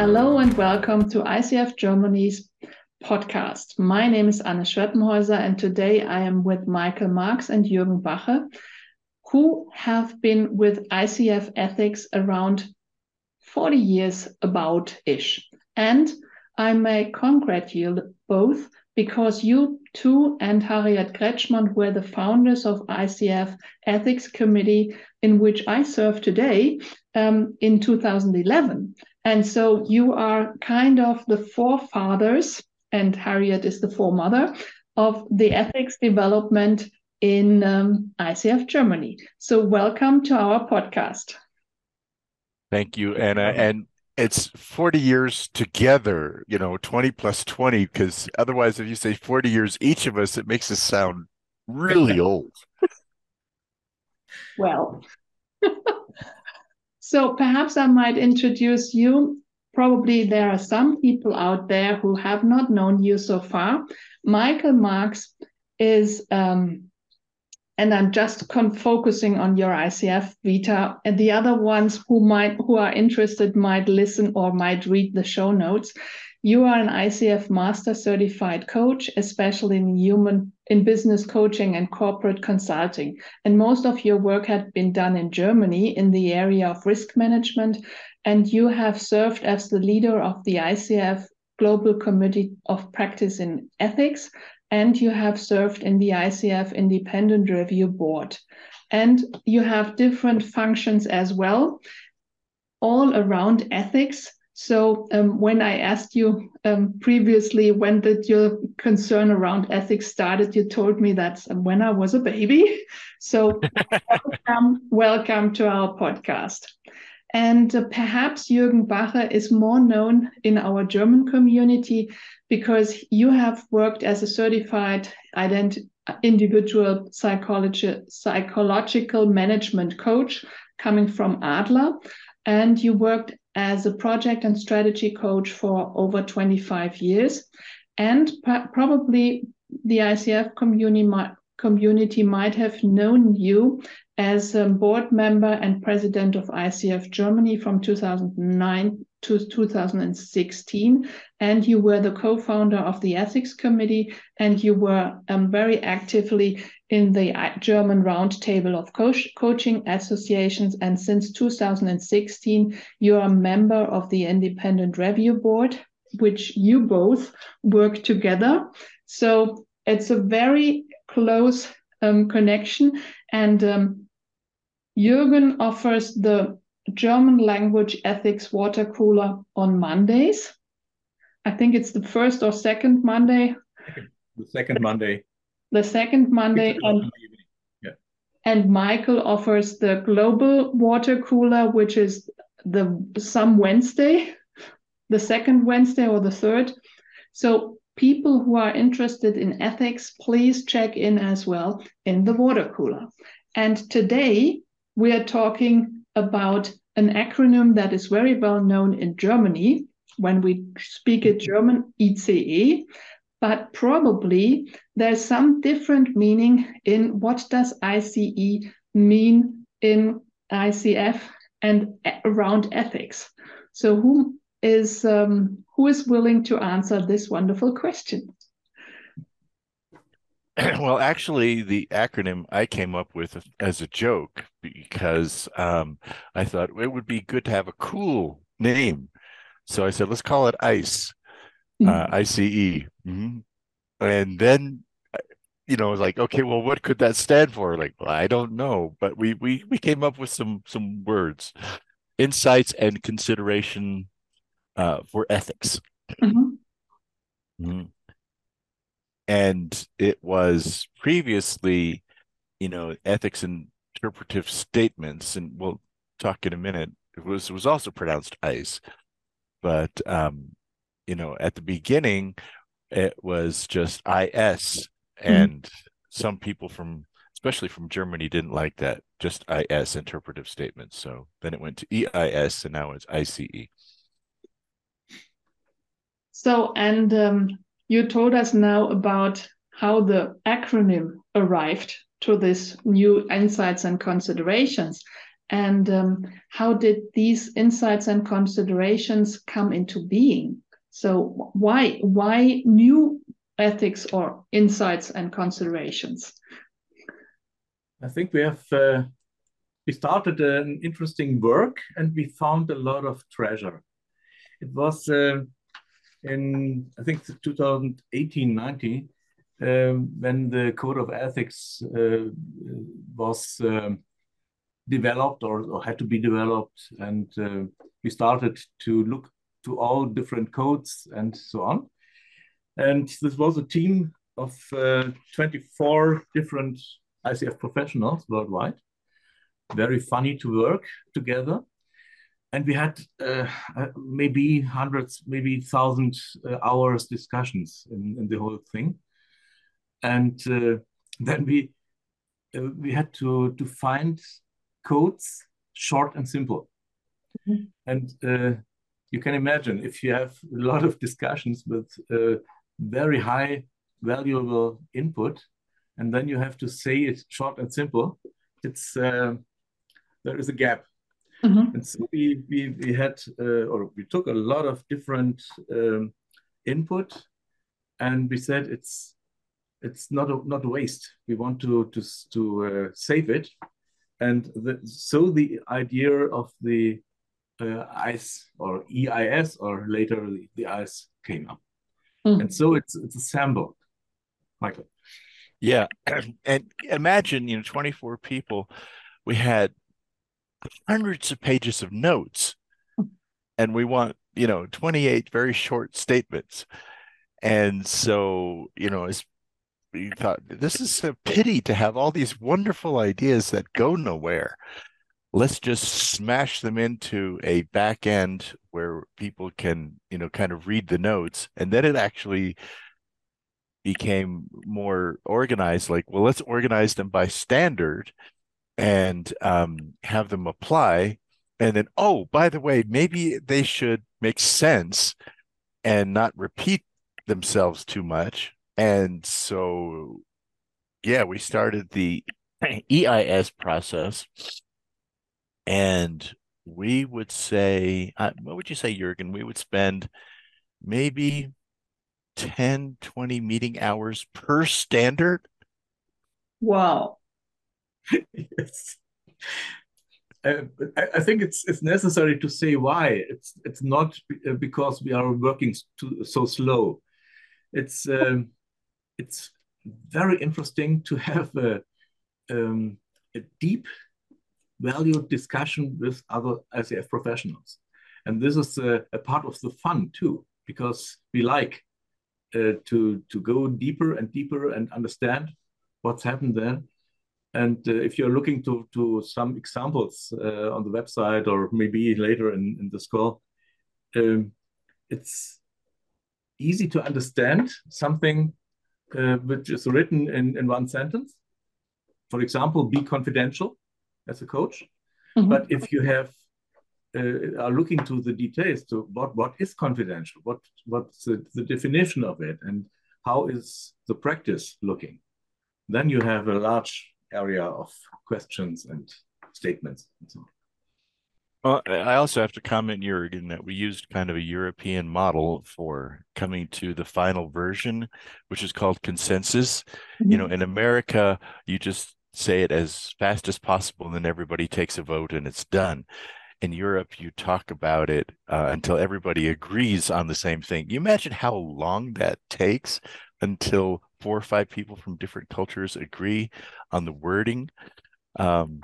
Hello and welcome to ICF Germany's podcast. My name is Anne Schweppenhäuser, and today I am with Michael Marx and Jürgen Bache, who have been with ICF Ethics around 40 years about ish. And I may congratulate both because you two and Harriet Kretschmann were the founders of ICF Ethics Committee, in which I serve today um, in 2011. And so you are kind of the forefathers, and Harriet is the foremother of the ethics development in um, ICF Germany. So welcome to our podcast. Thank you, Anna. And it's 40 years together, you know, 20 plus 20, because otherwise, if you say 40 years each of us, it makes us sound really old. well, so perhaps I might introduce you. Probably there are some people out there who have not known you so far. Michael Marx is um, and I'm just focusing on your ICF Vita. And the other ones who might who are interested might listen or might read the show notes. You are an ICF Master Certified Coach, especially in human in business coaching and corporate consulting. And most of your work had been done in Germany in the area of risk management. And you have served as the leader of the ICF Global Committee of Practice in Ethics and you have served in the ICF Independent Review Board. And you have different functions as well, all around ethics. So um, when I asked you um, previously, when did your concern around ethics started, you told me that when I was a baby. So welcome, welcome to our podcast. And uh, perhaps Jürgen Bache is more known in our German community because you have worked as a certified individual psychology, psychological management coach coming from Adler. And you worked as a project and strategy coach for over 25 years. And probably the ICF community might, community might have known you as a board member and president of ICF Germany from 2009 to 2016. And you were the co founder of the Ethics Committee, and you were um, very actively in the uh, German Roundtable of Co- Coaching Associations. And since 2016, you are a member of the Independent Review Board, which you both work together. So it's a very close um, connection. And um, Jürgen offers the German language ethics water cooler on Mondays. I think it's the first or second Monday. The second Monday. The second Monday. And, yeah. and Michael offers the global water cooler, which is the some Wednesday, the second Wednesday or the third. So people who are interested in ethics, please check in as well in the water cooler. And today we are talking about an acronym that is very well known in Germany when we speak it German, ICE, but probably there's some different meaning in what does ICE mean in ICF and around ethics. So who is um, who is willing to answer this wonderful question? well, actually, the acronym I came up with as a joke because um, I thought it would be good to have a cool name. So I said, let's call it ICE, uh, mm-hmm. uh, ICE. Mm-hmm. And then, you know, like, okay, well, what could that stand for? Like, well, I don't know, but we we we came up with some some words, insights and consideration uh, for ethics. Mm-hmm. mm-hmm and it was previously you know ethics and interpretive statements and we'll talk in a minute it was it was also pronounced ice but um you know at the beginning it was just is mm-hmm. and mm-hmm. some people from especially from germany didn't like that just is interpretive statements so then it went to eis and now it's ice so and um you told us now about how the acronym arrived to this new insights and considerations. and um, how did these insights and considerations come into being? So why why new ethics or insights and considerations? I think we have uh, we started an interesting work and we found a lot of treasure. It was uh, in I think 2018 19 um, when the code of ethics uh, was um, developed or, or, had to be developed and uh, we started to look to all different codes and so on. And this was a team of uh, 24 different ICF professionals worldwide. Very funny to work together. And we had uh, maybe hundreds, maybe thousand uh, hours discussions in, in, the whole thing, and uh, then we uh, we had to to find codes short and simple, mm -hmm. and uh, you can imagine if you have a lot of discussions with very high valuable input, and then you have to say it short and simple, it's there is a gap Mm-hmm. And so we, we, we had, uh, or we took a lot of different um, input and we said it's, it's not a, not a waste. We want to, to, to uh, save it. And the, so the idea of the uh, ICE or EIS or later the, the ICE came up. Mm. And so it's, it's assembled. Michael. Yeah. And imagine, you know, 24 people, we had hundreds of pages of notes and we want you know 28 very short statements and so you know as we thought this is a pity to have all these wonderful ideas that go nowhere let's just smash them into a back end where people can you know kind of read the notes and then it actually became more organized like well let's organize them by standard and um, have them apply. And then, oh, by the way, maybe they should make sense and not repeat themselves too much. And so, yeah, we started the EIS process. And we would say, uh, what would you say, Jürgen? We would spend maybe 10, 20 meeting hours per standard. Wow yes. Uh, I, think it's it's necessary to say why. It's it's not uh, because we are working too, so slow. It's um, it's very interesting to have a, um, a deep, valued discussion with other ICF professionals, and this is a, a part of the fun too, because we like uh, to to go deeper and deeper and understand what's happened there. And uh, if you're looking to, to some examples uh, on the website or maybe later in, in the school, um, it's easy to understand something uh, which is written in, in one sentence. For example, be confidential as a coach. Mm -hmm. But if you have uh, are looking to the details to what what is confidential, what what's the, the definition of it, and how is the practice looking, then you have a large area of questions and statements and so on. Well, I also have to comment, Jürgen, that we used kind of a European model for coming to the final version, which is called consensus. Mm-hmm. You know, in America, you just say it as fast as possible, and then everybody takes a vote and it's done. In Europe, you talk about it uh, until everybody agrees on the same thing. You imagine how long that takes until four or five people from different cultures agree on the wording. Um,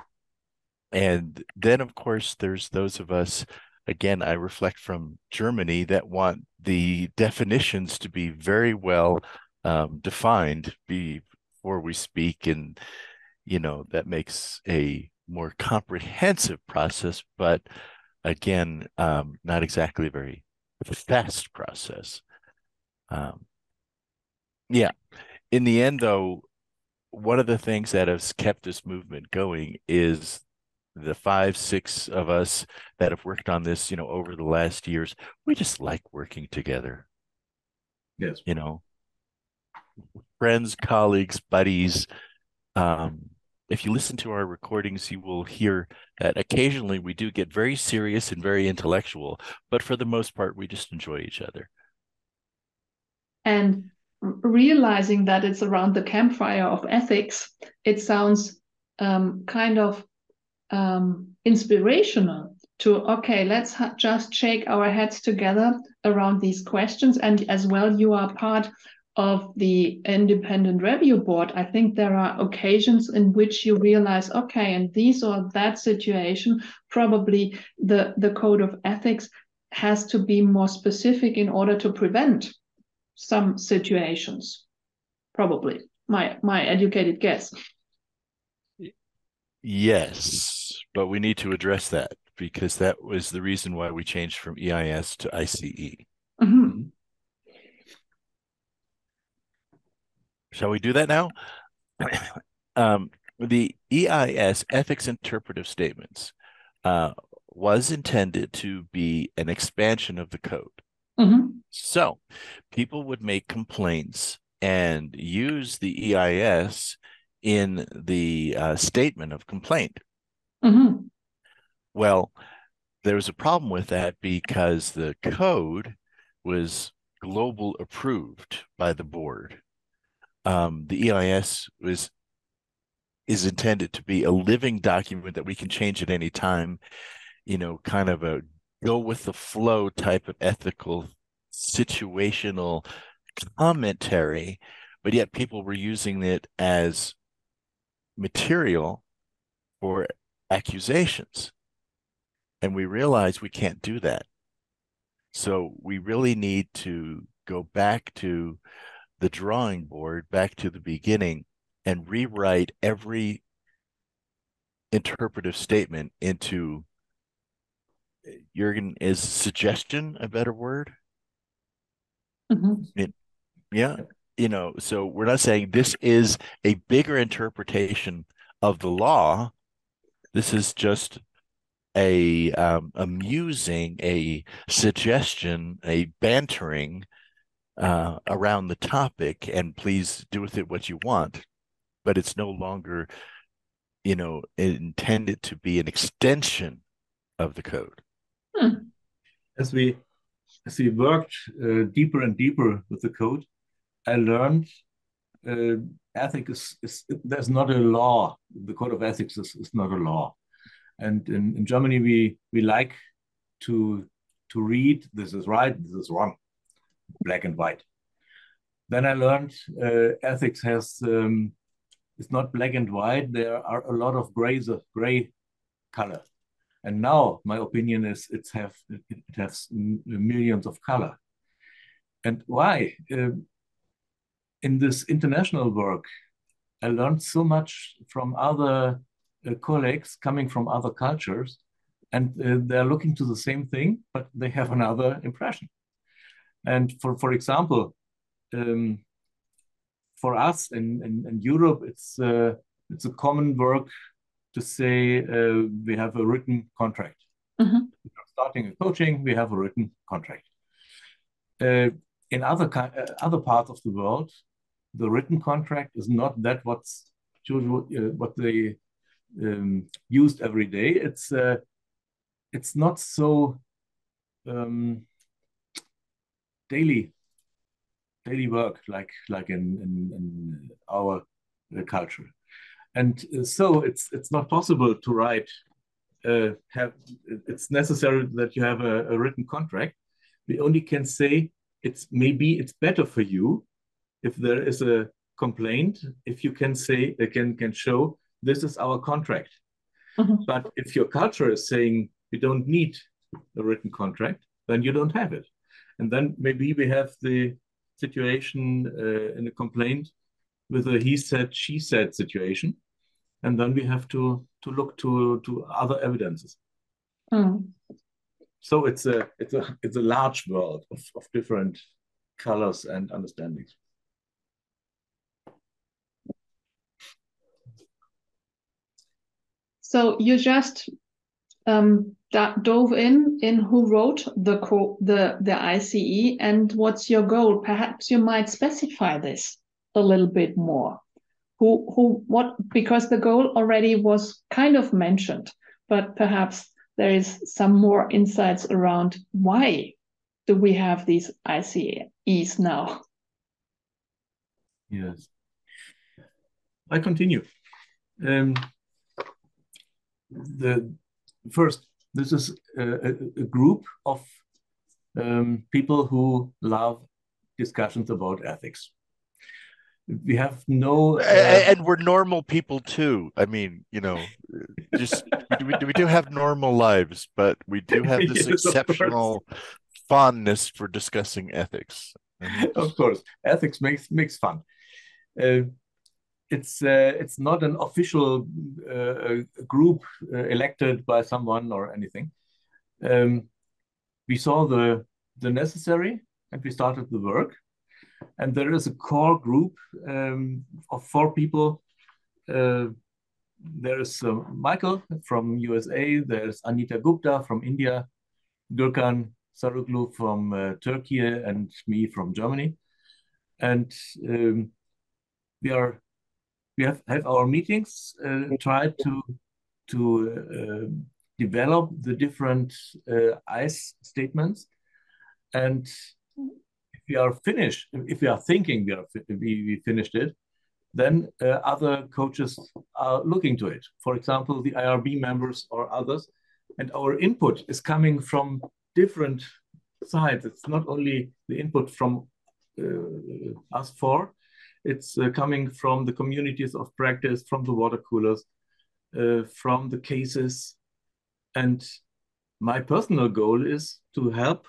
and then, of course, there's those of us, again, I reflect from Germany, that want the definitions to be very well um, defined before we speak. And, you know, that makes a more comprehensive process, but again, um, not exactly a very fast process. Um, yeah. In the end, though, one of the things that has kept this movement going is the five, six of us that have worked on this, you know, over the last years. We just like working together. Yes. You know, friends, colleagues, buddies. Um, if you listen to our recordings, you will hear that occasionally we do get very serious and very intellectual, but for the most part, we just enjoy each other. And realizing that it's around the campfire of ethics, it sounds um, kind of um, inspirational to okay let's just shake our heads together around these questions and as well you are part of the independent review board i think there are occasions in which you realize okay in this or that situation probably the the code of ethics has to be more specific in order to prevent some situations probably my my educated guess yes but we need to address that because that was the reason why we changed from EIS to ICE. Shall we do that now? um, the EIS ethics interpretive statements uh, was intended to be an expansion of the code. Mm-hmm. So people would make complaints and use the EIS in the uh, statement of complaint. Mm-hmm. Well, there was a problem with that because the code was global approved by the board. Um, the EIS was is intended to be a living document that we can change at any time. You know, kind of a go with the flow type of ethical situational commentary, but yet people were using it as material for accusations. And we realize we can't do that. So we really need to go back to the drawing board, back to the beginning, and rewrite every interpretive statement into Jürgen, is suggestion a better word? Mm-hmm. It, yeah. You know, so we're not saying this is a bigger interpretation of the law. This is just a um, amusing, a suggestion, a bantering uh, around the topic, and please do with it what you want. But it's no longer, you know, intended to be an extension of the code. Hmm. As we as we worked uh, deeper and deeper with the code, I learned uh, ethics is, is, there's not a law. The code of ethics is, is not a law. And in, in Germany, we, we like to, to read this is right, this is wrong, black and white. Then I learned uh, ethics has um, it's not black and white. There are a lot of grays of gray color. And now my opinion is it's have it has millions of color. And why? Uh, in this international work, I learned so much from other uh, colleagues coming from other cultures, and uh, they're looking to the same thing, but they have another impression. And for for example, um, for us in, in, in Europe, it's uh, it's a common work to say uh, we have a written contract. Mm-hmm. Starting a coaching, we have a written contract. Uh, in other uh, other parts of the world, the written contract is not that what's usual, what they um, used every day, it's uh, it's not so um, daily daily work like like in in, in our uh, culture, and uh, so it's it's not possible to write. Uh, have it's necessary that you have a, a written contract. We only can say it's maybe it's better for you if there is a complaint if you can say can can show this is our contract. Mm-hmm. But if your culture is saying we don't need a written contract, then you don't have it. And then maybe we have the situation uh, in a complaint with a he said, she said situation. And then we have to, to look to, to other evidences. Mm. So it's a it's a it's a large world of, of different colors and understandings. So you just um, dove in in who wrote the the the ICE and what's your goal? Perhaps you might specify this a little bit more. who who what because the goal already was kind of mentioned, but perhaps there is some more insights around why do we have these ICEs now? Yes. I continue. Um, the first, this is a, a group of um, people who love discussions about ethics. We have no, uh, and, and, we're normal people too. I mean, you know, just we, we, do have normal lives, but we do have this yes, exceptional fondness for discussing ethics. of course, ethics makes makes fun. Uh, it's uh, it's not an official uh, group uh, elected by someone or anything. Um, we saw the the necessary, and we started the work. And there is a core group um, of four people. Uh, there is uh, Michael from USA. There's Anita Gupta from India, Gürkan Saruglu from uh, Turkey, and me from Germany. And um, we are we have, have our meetings, uh, try to to uh, develop the different uh, ICE statements, and if we are finished, if we are thinking we are we, we finished it, then uh, other coaches are looking to it. For example, the IRB members or others, and our input is coming from different sides. It's not only the input from uh, us four, it's uh, coming from the communities of practice, from the water coolers, uh, from the cases. And my personal goal is to help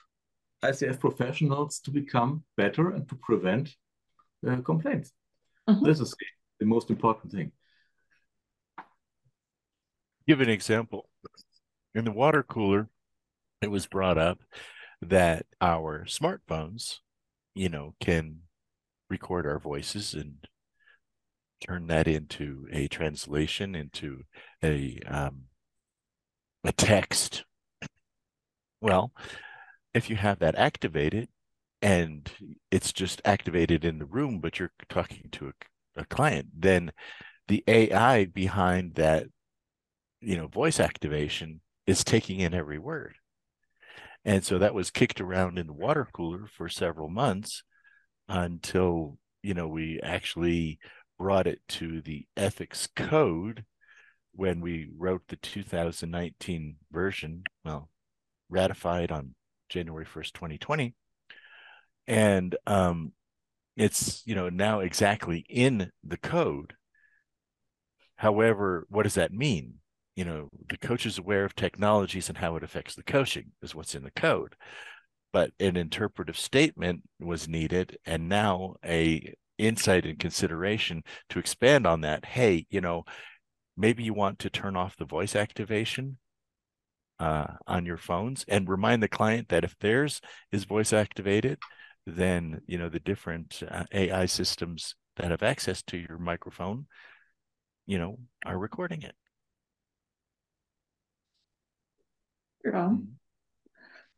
ICF professionals to become better and to prevent uh, complaints. Mm -hmm. This is the most important thing. Give an example. In the water cooler, it was brought up that our smartphones, you know, can record our voices and turn that into a translation into a um, a text. Well, if you have that activated and it's just activated in the room, but you're talking to a, a client, then the AI behind that, you know, voice activation is taking in every word. And so that was kicked around in the water cooler for several months until you know we actually brought it to the ethics code when we wrote the 2019 version well ratified on january 1st 2020 and um it's you know now exactly in the code. However what does that mean? You know the coach is aware of technologies and how it affects the coaching is what's in the code but an interpretive statement was needed and now a insight and consideration to expand on that. Hey you know maybe you want to turn off the voice activation uh, on your phones and remind the client that if theirs is voice activated then you know the different uh, ai systems that have access to your microphone you know are recording it. Yeah.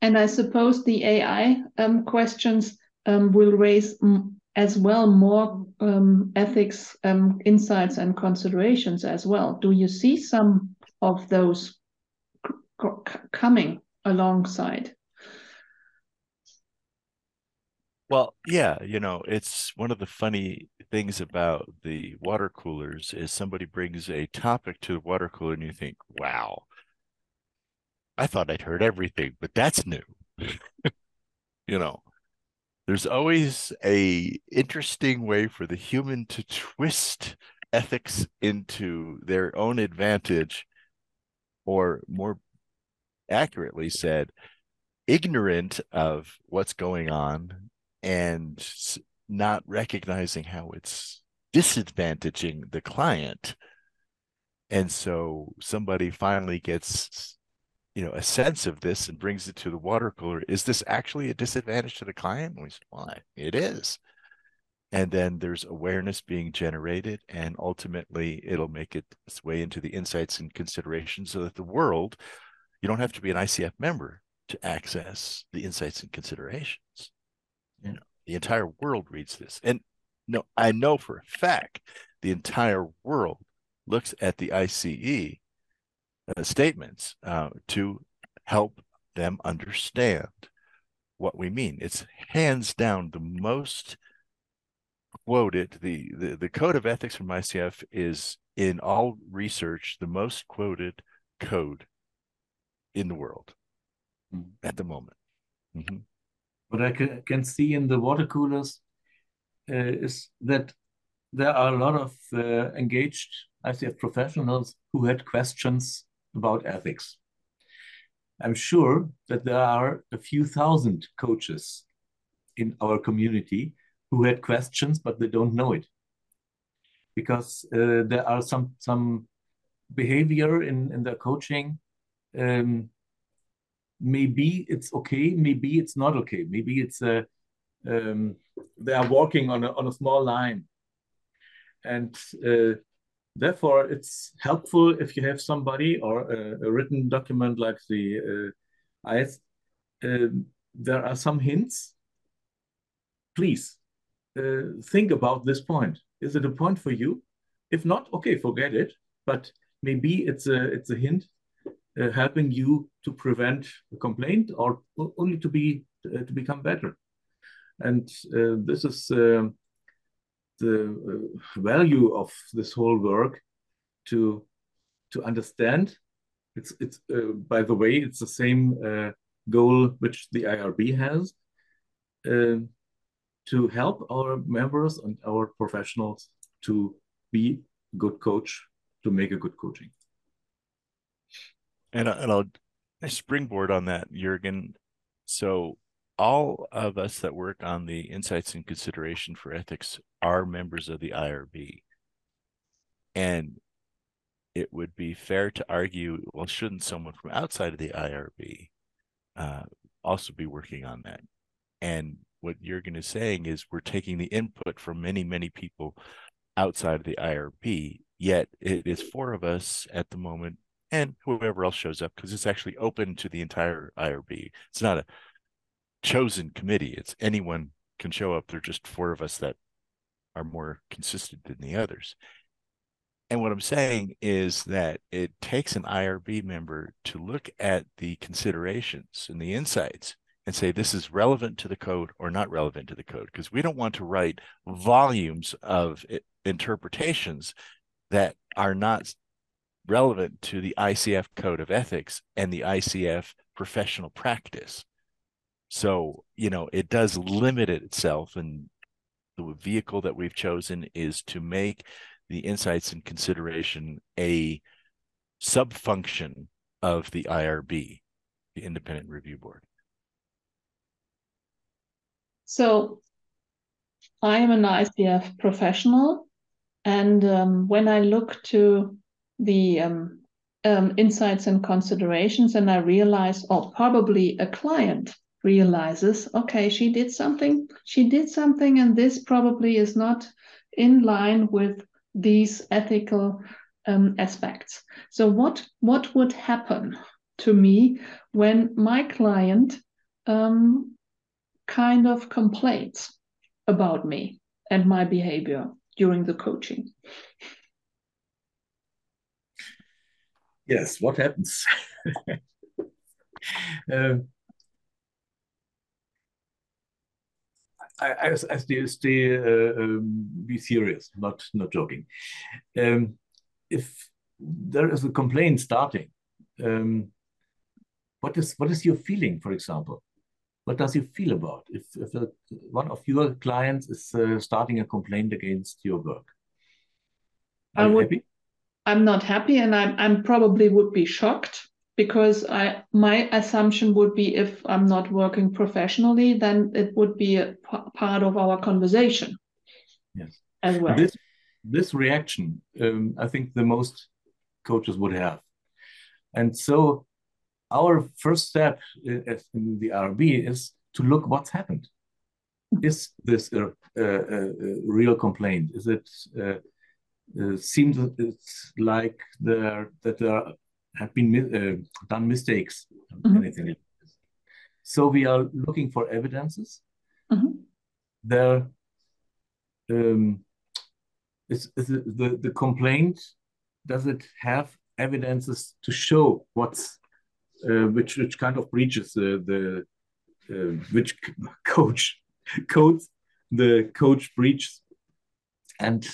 And I suppose the AI um, questions um, will raise as well more um, ethics um, insights and considerations as well. Do you see some of those coming alongside? Well, yeah, you know, it's one of the funny things about the water coolers is somebody brings a topic to the water cooler and you think, wow, I thought I'd heard everything, but that's new. you know, there's always a interesting way for the human to twist ethics into their own advantage, or more accurately said, ignorant of what's going on and not recognizing how it's disadvantaging the client. And so somebody finally gets you know a sense of this and brings it to the water cooler is this actually a disadvantage to the client? And we said why it is. And then there's awareness being generated and ultimately it'll make it its way into the insights and considerations so that the world you don't have to be an icf member to access the insights and considerations. You know the entire world reads this. And no i know for a fact the entire world looks at the ICE uh, statements uh, to help them understand what we mean. It's hands down the most quoted. The, the, the code of ethics from ICF is in all research the most quoted code in the world mm-hmm. at the moment. Mm-hmm. What I can, can see in the water coolers uh, is that there are a lot of uh, engaged ICF professionals who had questions about ethics. I'm sure that there are a few thousand coaches in our community who had questions, but they don't know it because uh, there are some some behavior in in their coaching. Um, maybe it's okay, maybe it's not okay. Maybe it's a um, they are walking on a on a small line, and uh, therefore it's helpful if you have somebody or a, a written document like the uh, ICE. Uh, there are some hints. Please uh, think about this point. Is it a point for you? If not, okay, forget it. But maybe it's a it's a hint uh, helping you to prevent a complaint or only to be uh, to become better. And uh, this is uh, the uh, value of this whole work to to understand. It's it's uh, by the way, it's the same uh, goal which the IRB has uh, to help our members and our professionals to be good coach, to make a good coaching. And, and I'll springboard on that, Jürgen. So all of us that work on the insights and consideration for ethics are members of the IRB. And it would be fair to argue well, shouldn't someone from outside of the IRB uh, also be working on that? And what Jürgen is saying is we're taking the input from many, many people outside of the IRB, yet it is four of us at the moment and whoever else shows up because it's actually open to the entire IRB. It's not a chosen committee. It's anyone can show up. There are just four of us that are more consistent than the others. And what I'm saying is that it takes an IRB member to look at the considerations and the insights and say this is relevant to the code or not relevant to the code because we don't want to write volumes of interpretations that are not relevant to the ICF code of ethics and the ICF professional practice. So, you know, it does limit itself. And the vehicle that we've chosen is to make the insights and consideration a sub function of the IRB, the Independent Review Board. So, I am an ICF professional. And um, when I look to the um, um, insights and considerations, and I realize, oh, probably a client realizes, okay, she did something, she did something, and this probably is not in line with these ethical um, aspects. So, what what would happen to me when my client um, kind of complains about me and my behavior during the coaching? Yes, what happens? um, I, I, I stay, stay uh, um, be serious, not not joking. Um, if there is a complaint starting, um, what is what is your feeling, for example? What does you feel about if, if a, one of your clients is uh, starting a complaint against your work? Are I would, happy? I'm not happy, and I'm I'm probably would be shocked because I my assumption would be if I'm not working professionally, then it would be a part of our conversation. Yes, as well. This this reaction, um, I think the most coaches would have, and so our first step in the RB is to look what's happened. Is this a, a, a real complaint? Is it? Uh, uh, seems it's like there that there have been uh, done mistakes, mm-hmm. anything like this. So we are looking for evidences. Mm-hmm. There, um, is, is the, the, complaint does it have evidences to show what's uh, which which kind of breaches the the uh, which coach codes the coach breaches and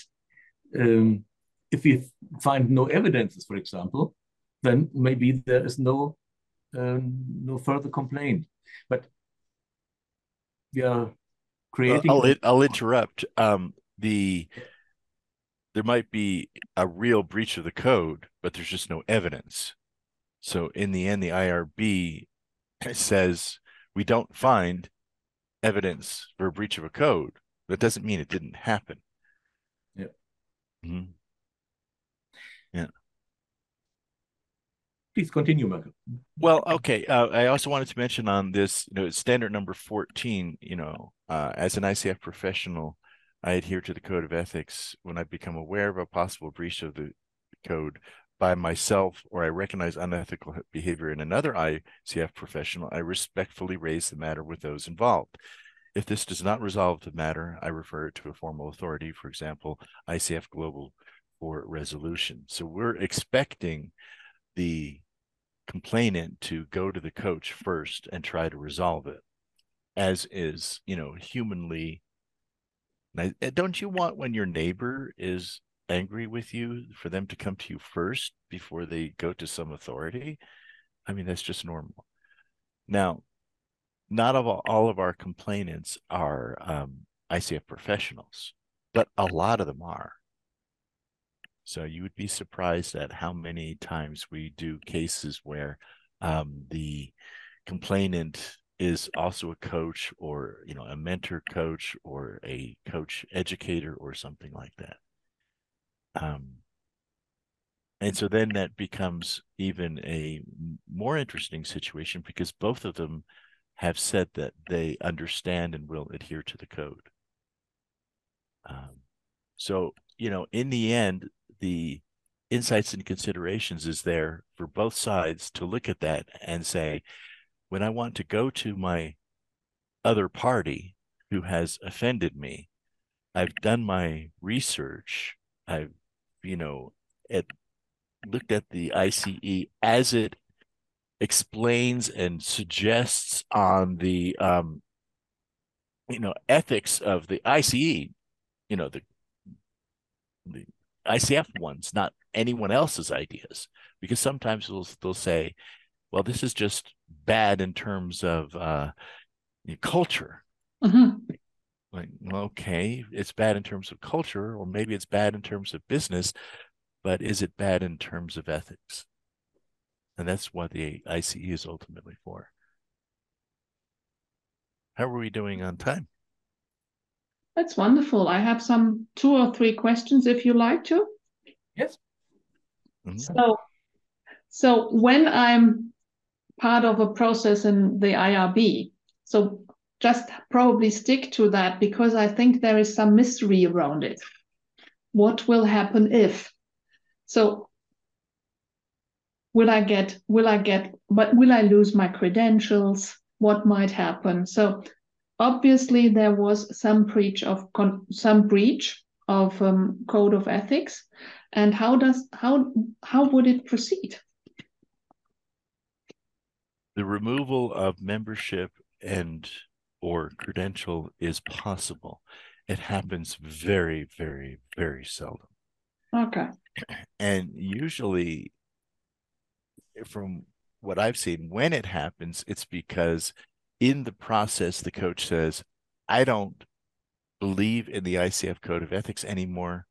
um, if we find no evidences for example then maybe there is no um, no further complaint but we are creating I'll, I'll interrupt um, the there might be a real breach of the code, but there's just no evidence. So in the end, the IRB says we don't find evidence for a breach of a code. That doesn't mean it didn't happen. Yeah. Mm-hmm. Yeah. Please continue, Michael. Well, okay. Uh, I also wanted to mention on this, you know, standard number 14, you know, uh, as an ICF professional, I adhere to the code of ethics when I become aware of a possible breach of the code by myself or I recognize unethical behavior in another ICF professional, I respectfully raise the matter with those involved. If this does not resolve the matter, I refer it to a formal authority, for example, ICF Global for resolution. So we're expecting the complainant to go to the coach first and try to resolve it, as is, you know, humanly eh, don't you want when your neighbor is angry with you for them to come to you first before they go to some authority? I mean, that's just normal. Now, not of all, all of our complainants are um, ICF professionals, but a lot of them are. So you would be surprised at how many times we do cases where um, the complainant is also a coach or you know a mentor coach or a coach educator or something like that. Um, and so then that becomes even a more interesting situation because both of them have said that they understand and will adhere to the code. Um, so you know in the end the insights and considerations is there for both sides to look at that and say when I want to go to my other party who has offended me, I've done my research. I've, you know, at, looked at the ICE as it explains and suggests on the, um, you know, ethics of the ICE, you know, the, the ICF ones, not anyone else's ideas, because sometimes they'll, they'll say, well, this is just bad in terms of uh, culture. Mm-hmm. Like, okay, it's bad in terms of culture, or maybe it's bad in terms of business, but is it bad in terms of ethics? And that's what the ICE is ultimately for. How are we doing on time? That's wonderful. I have some two or three questions if you like to. Yes. Mm-hmm. So, so when I'm part of a process in the IRB. So just probably stick to that because I think there is some mystery around it. What will happen if? So will I get, will I get, but will I lose my credentials? What might happen? So obviously there was some breach of some breach of um, code of ethics and how does how how would it proceed the removal of membership and or credential is possible. It happens very, very, very seldom. Okay. And usually, from what I've seen, when it happens, it's because in the process, the coach says, I don't believe in the ICF code of ethics anymore.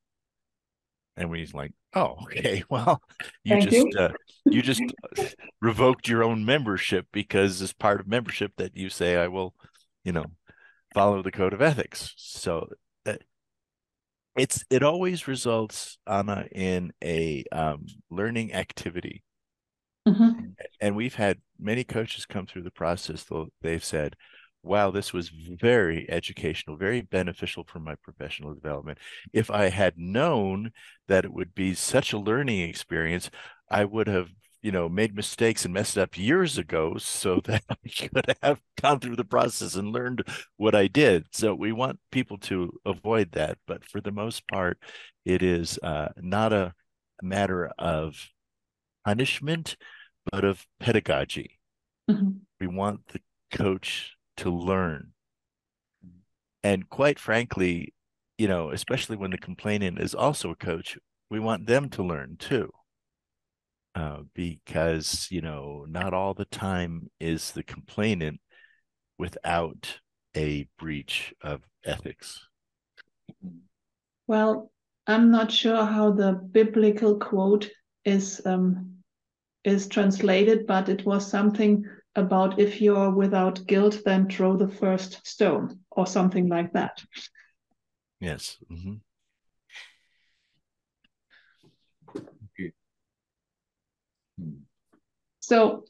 And we're like, oh, okay, well, you Thank just you. Uh, you just revoked your own membership because as part of membership that you say I will, you know, follow the code of ethics. So uh, it's it always results Anna in a um, learning activity. Mm-hmm. And we've had many coaches come through the process. Though they've said, wow, this was very educational, very beneficial for my professional development. If I had known that it would be such a learning experience, I would have you know, made mistakes and messed up years ago so that I could have gone through the process and learned what I did. So we want people to avoid that. But for the most part, it is uh, not a matter of punishment, but of pedagogy. Mm-hmm. We want the coach to learn. And quite frankly, you know, especially when the complainant is also a coach, we want them to learn too. Uh, because, you know, not all the time is the complainant without a breach of ethics. Well, I'm not sure how the biblical quote is um, is translated, but it was something about if you're without guilt, then throw the first stone or something like that. Yes. Mm-hmm. Okay. So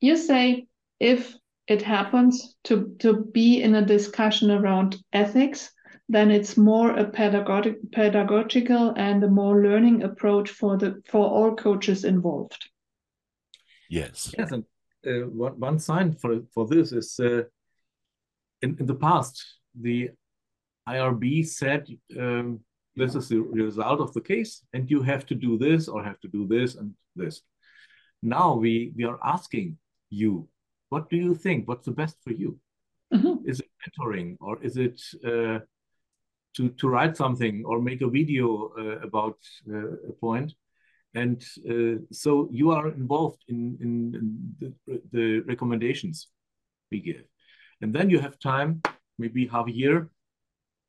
you say if it happens to, to be in a discussion around ethics, then it's more a pedagogic, pedagogical and a more learning approach for the for all coaches involved. Yes. Yes, and uh, one, one sign for for this is uh, in in the past the IRB said um, this is the result of the case, and you have to do this or have to do this and this. Now we we are asking you, what do you think? What's the best for you? Mm -hmm. Is it mentoring or is it uh, to to write something or make a video uh, about uh, a point? And uh, so you are involved in, in, the, the, recommendations we give. And then you have time, maybe half a year,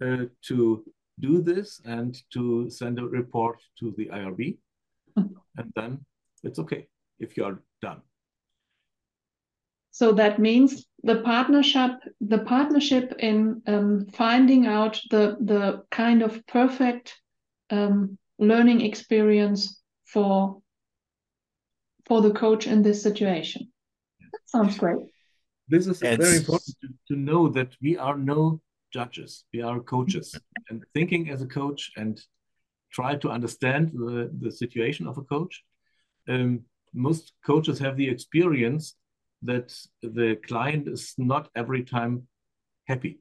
uh, to do this and to send a report to the IRB. and then it's okay if you are done. So that means the partnership, the partnership in um, finding out the the kind of perfect um, learning experience for for the coach in this situation. That sounds great. This is it's... very important to, to know that we are no judges. We are coaches. and thinking as a coach and try to understand the, the situation of a coach. Um, most coaches have the experience that the client is not every time happy.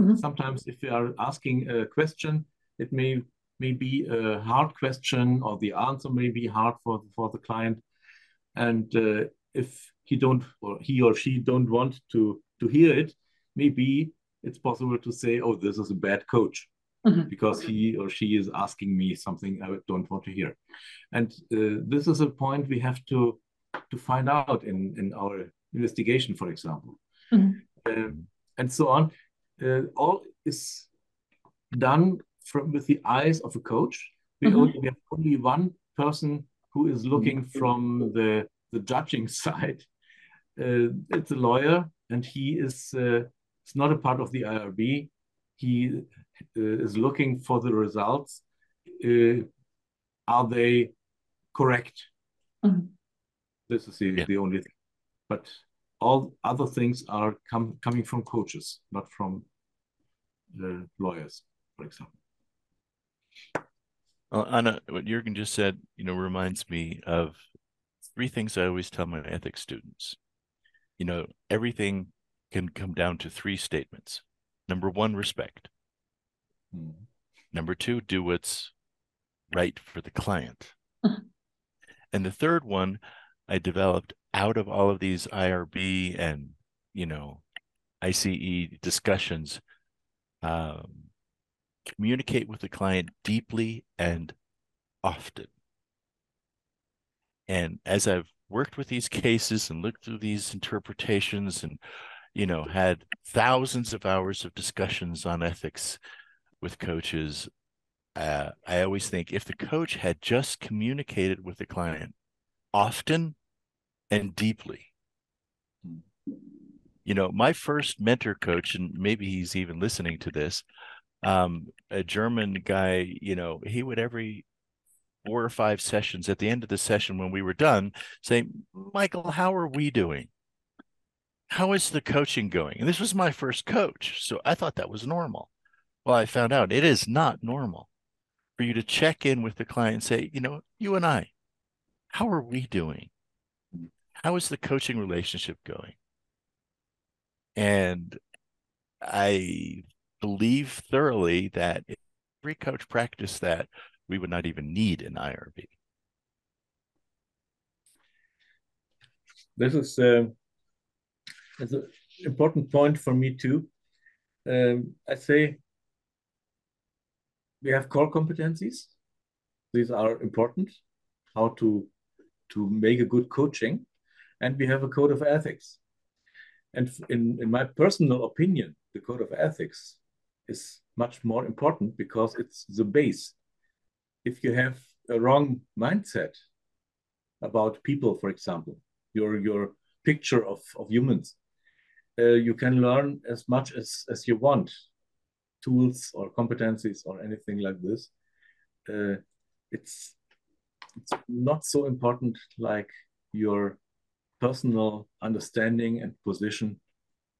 Mm-hmm. Sometimes, if you are asking a question, it may may be a hard question or the answer may be hard for, for the client. And uh, if he don't or he or she don't want to to hear it, maybe it's possible to say, oh, this is a bad coach. Mm-hmm. Because he or she is asking me something I don't want to hear, and uh, this is a point we have to to find out in in our investigation, for example, mm-hmm. uh, and so on. Uh, all is done from with the eyes of a coach. We mm-hmm. only we have only one person who is looking from the the judging side. Uh, it's a lawyer, and he is uh, it's not a part of the IRB. He uh, is looking for the results. Uh, are they correct? Mm-hmm. This is the, yeah. the only thing. But all other things are com- coming from coaches, not from the lawyers, for example. Well, Anna, what Jürgen just said, you know, reminds me of three things I always tell my ethics students. You know, everything can come down to three statements. Number one, respect. Hmm. Number two, do what's right for the client. and the third one I developed out of all of these IRB and, you know, ICE discussions. Um, communicate with the client deeply and often. And as I've worked with these cases and looked through these interpretations and you know had thousands of hours of discussions on ethics with coaches uh, i always think if the coach had just communicated with the client often and deeply you know my first mentor coach and maybe he's even listening to this um, a German guy, you know, he would every four or five sessions at the end of the session when we were done say, Michael, how are we doing? How is the coaching going? And this was my first coach. So I thought that was normal. Well, I found out it is not normal for you to check in with the client and say, you know, you and I, how are we doing? how is the coaching relationship going? And I believe thoroughly that every coach practiced that, we would not even need an IRB. This is uh, an important point for me too. Um, I say we have core competencies. These are important. How to to make a good coaching, and we have a code of ethics. And in, in my personal opinion, the code of ethics is much more important because it's the base. If you have a wrong mindset about people, for example, your your picture of, of humans, uh, you can learn as much as, as you want, tools or competencies or anything like this. Uh, it's it's not so important like your personal understanding and position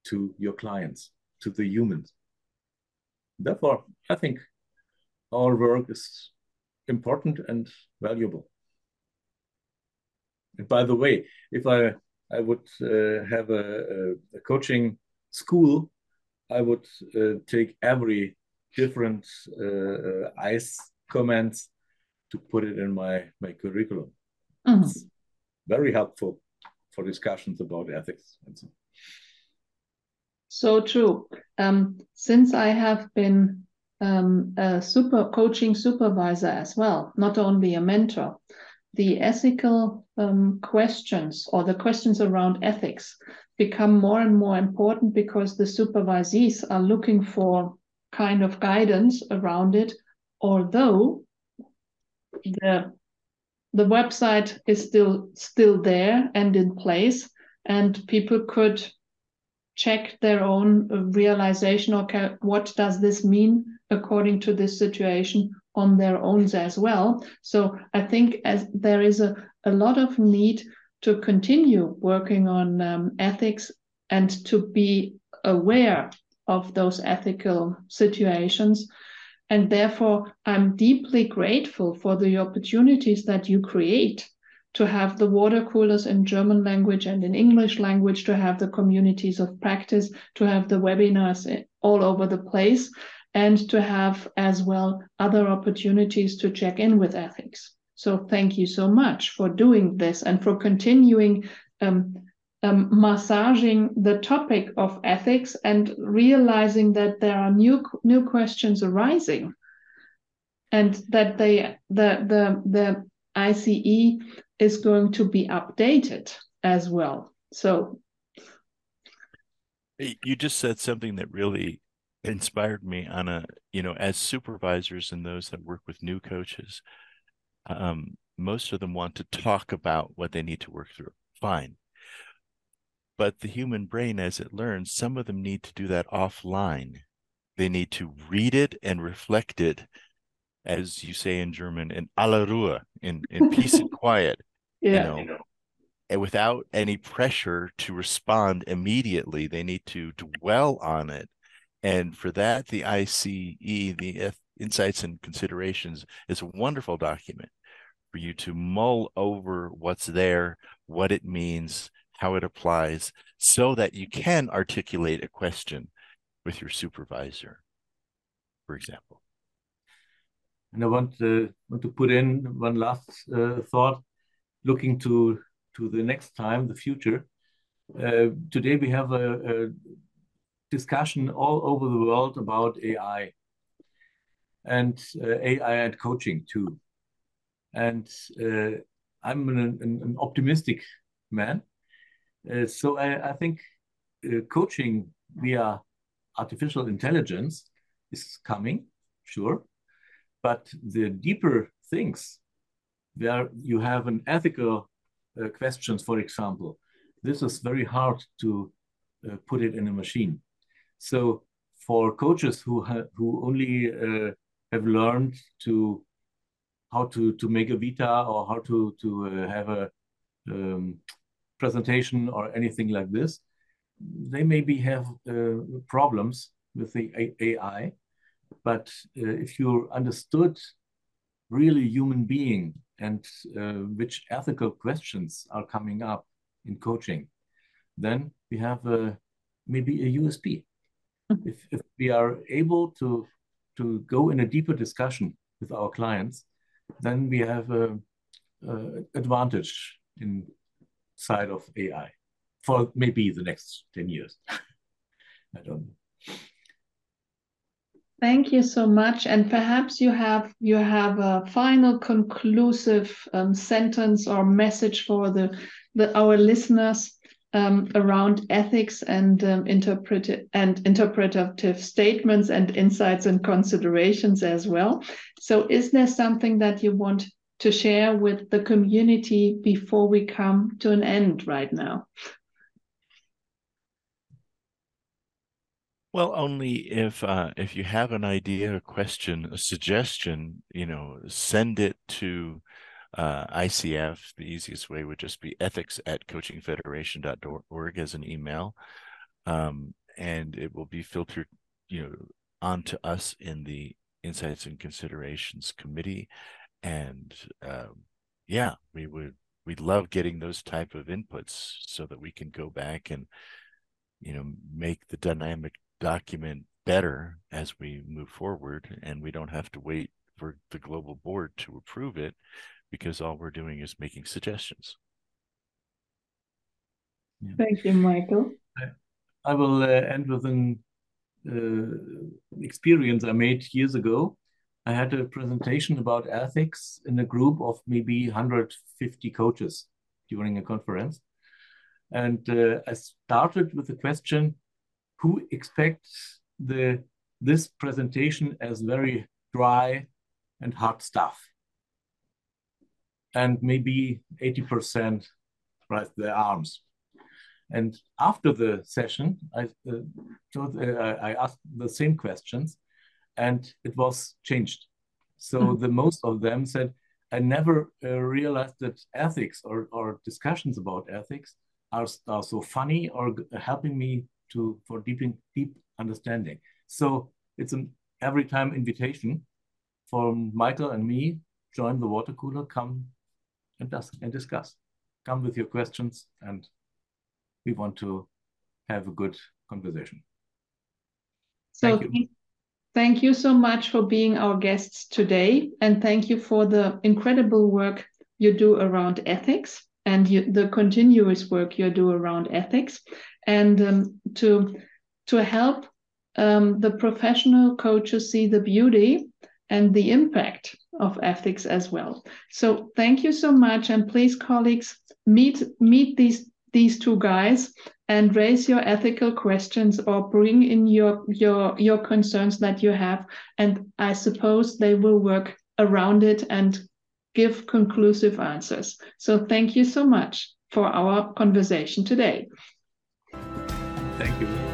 to your clients, to the humans. Therefore, I think our work is important and valuable. And by the way, if I I would uh, have a, a, coaching school, I would uh, take every different uh, ICE comments to put it in my my curriculum. Mm -hmm. It's very helpful for discussions about ethics and so. So true. Um, since I have been um, a super coaching supervisor as well, not only a mentor, the ethical um, questions or the questions around ethics become more and more important because the supervisees are looking for kind of guidance around it, although the the website is still still there and in place and people could check their own realization or what does this mean according to this situation on their own as well? So i think as there is a, a lot of need to continue working on um, ethics and to be aware of those ethical situations and therefore i'm deeply grateful for the opportunities that you create to have the water coolers in German language and in English language, to have the communities of practice, to have the webinars all over the place, and to have as well other opportunities to check in with ethics. So thank you so much for doing this and for continuing um, um, massaging the topic of ethics and realizing that there are new new questions arising. And that they the the the ICE is going to be updated as well. So you just said something that really inspired me on a you know as supervisors and those that work with new coaches um, most of them want to talk about what they need to work through. Fine but the human brain as it learns some of them need to do that offline they need to read it and reflect it as you say in German, in aller Ruhe, in, in peace and quiet. Yeah. You know, and without any pressure to respond immediately. They need to dwell on it. And for that, the ICE, the Insights and Considerations, is a wonderful document for you to mull over what's there, what it means, how it applies, so that you can articulate a question with your supervisor, for example. And I want to, want to put in one last uh, thought, looking to, to the next time, the future. Uh, today we have a, a, discussion all over the world about AI and uh, AI and coaching too. And uh, I'm an, an, an, optimistic man. Uh, so I, I think uh, coaching via artificial intelligence is coming, sure but the deeper things, where you have an ethical uh, questions, for example, this is very hard to uh, put it in a machine. So for coaches who who only uh, have learned to how to to make a vita or how to to have a um, presentation or anything like this, they maybe have uh, problems with the AI but uh, if you understood really human being and uh, which ethical questions are coming up, in coaching, then we have a, maybe a USP. Mm-hmm. If, if we are able to, to go in a deeper discussion with our clients, then we have a, advantage advantage inside of AI for maybe the next 10 years. I don't know. Thank you so much. And perhaps you have you have a final conclusive um, sentence or message for the, the our listeners um, around ethics and um, interpret and interpretative statements and insights and considerations as well. So, is there something that you want to share with the community before we come to an end right now? Well, only if uh, if you have an idea, a question, a suggestion, you know, send it to uh, ICF. The easiest way would just be ethics at coachingfederation.org as an email, um, and it will be filtered, you know, onto us in the Insights and Considerations Committee, and um, yeah, we would we love getting those type of inputs so that we can go back and you know make the dynamic document better as we move forward and we don't have to wait for the global board to approve it because all we're doing is making suggestions. Yeah. Thank you, Michael. I, I will uh, end with an uh, experience I made years ago. I had a presentation about ethics in a group of maybe 150 coaches during a conference. And uh, I started with the question who expects the this presentation as very dry and hard stuff. And maybe 80% raised their arms. And after the session, I, uh, uh, I asked the same questions and it was changed. So mm -hmm. the most of them said, I never uh, realized that ethics or, or discussions about ethics are, are so funny or helping me to for deep deep understanding. So it's an every time invitation from Michael and me. Join the water cooler. Come and, and discuss. Come with your questions, and we want to have a good conversation. So thank you. Thank you so much for being our guests today, and thank you for the incredible work you do around ethics and you, the continuous work you do around ethics and um, to to help um, the professional coaches see the beauty and the impact of ethics as well. So thank you so much, and please, colleagues, meet meet these these two guys and raise your ethical questions or bring in your your your concerns that you have, and I suppose they will work around it and give conclusive answers. So thank you so much for our conversation today. Thank you.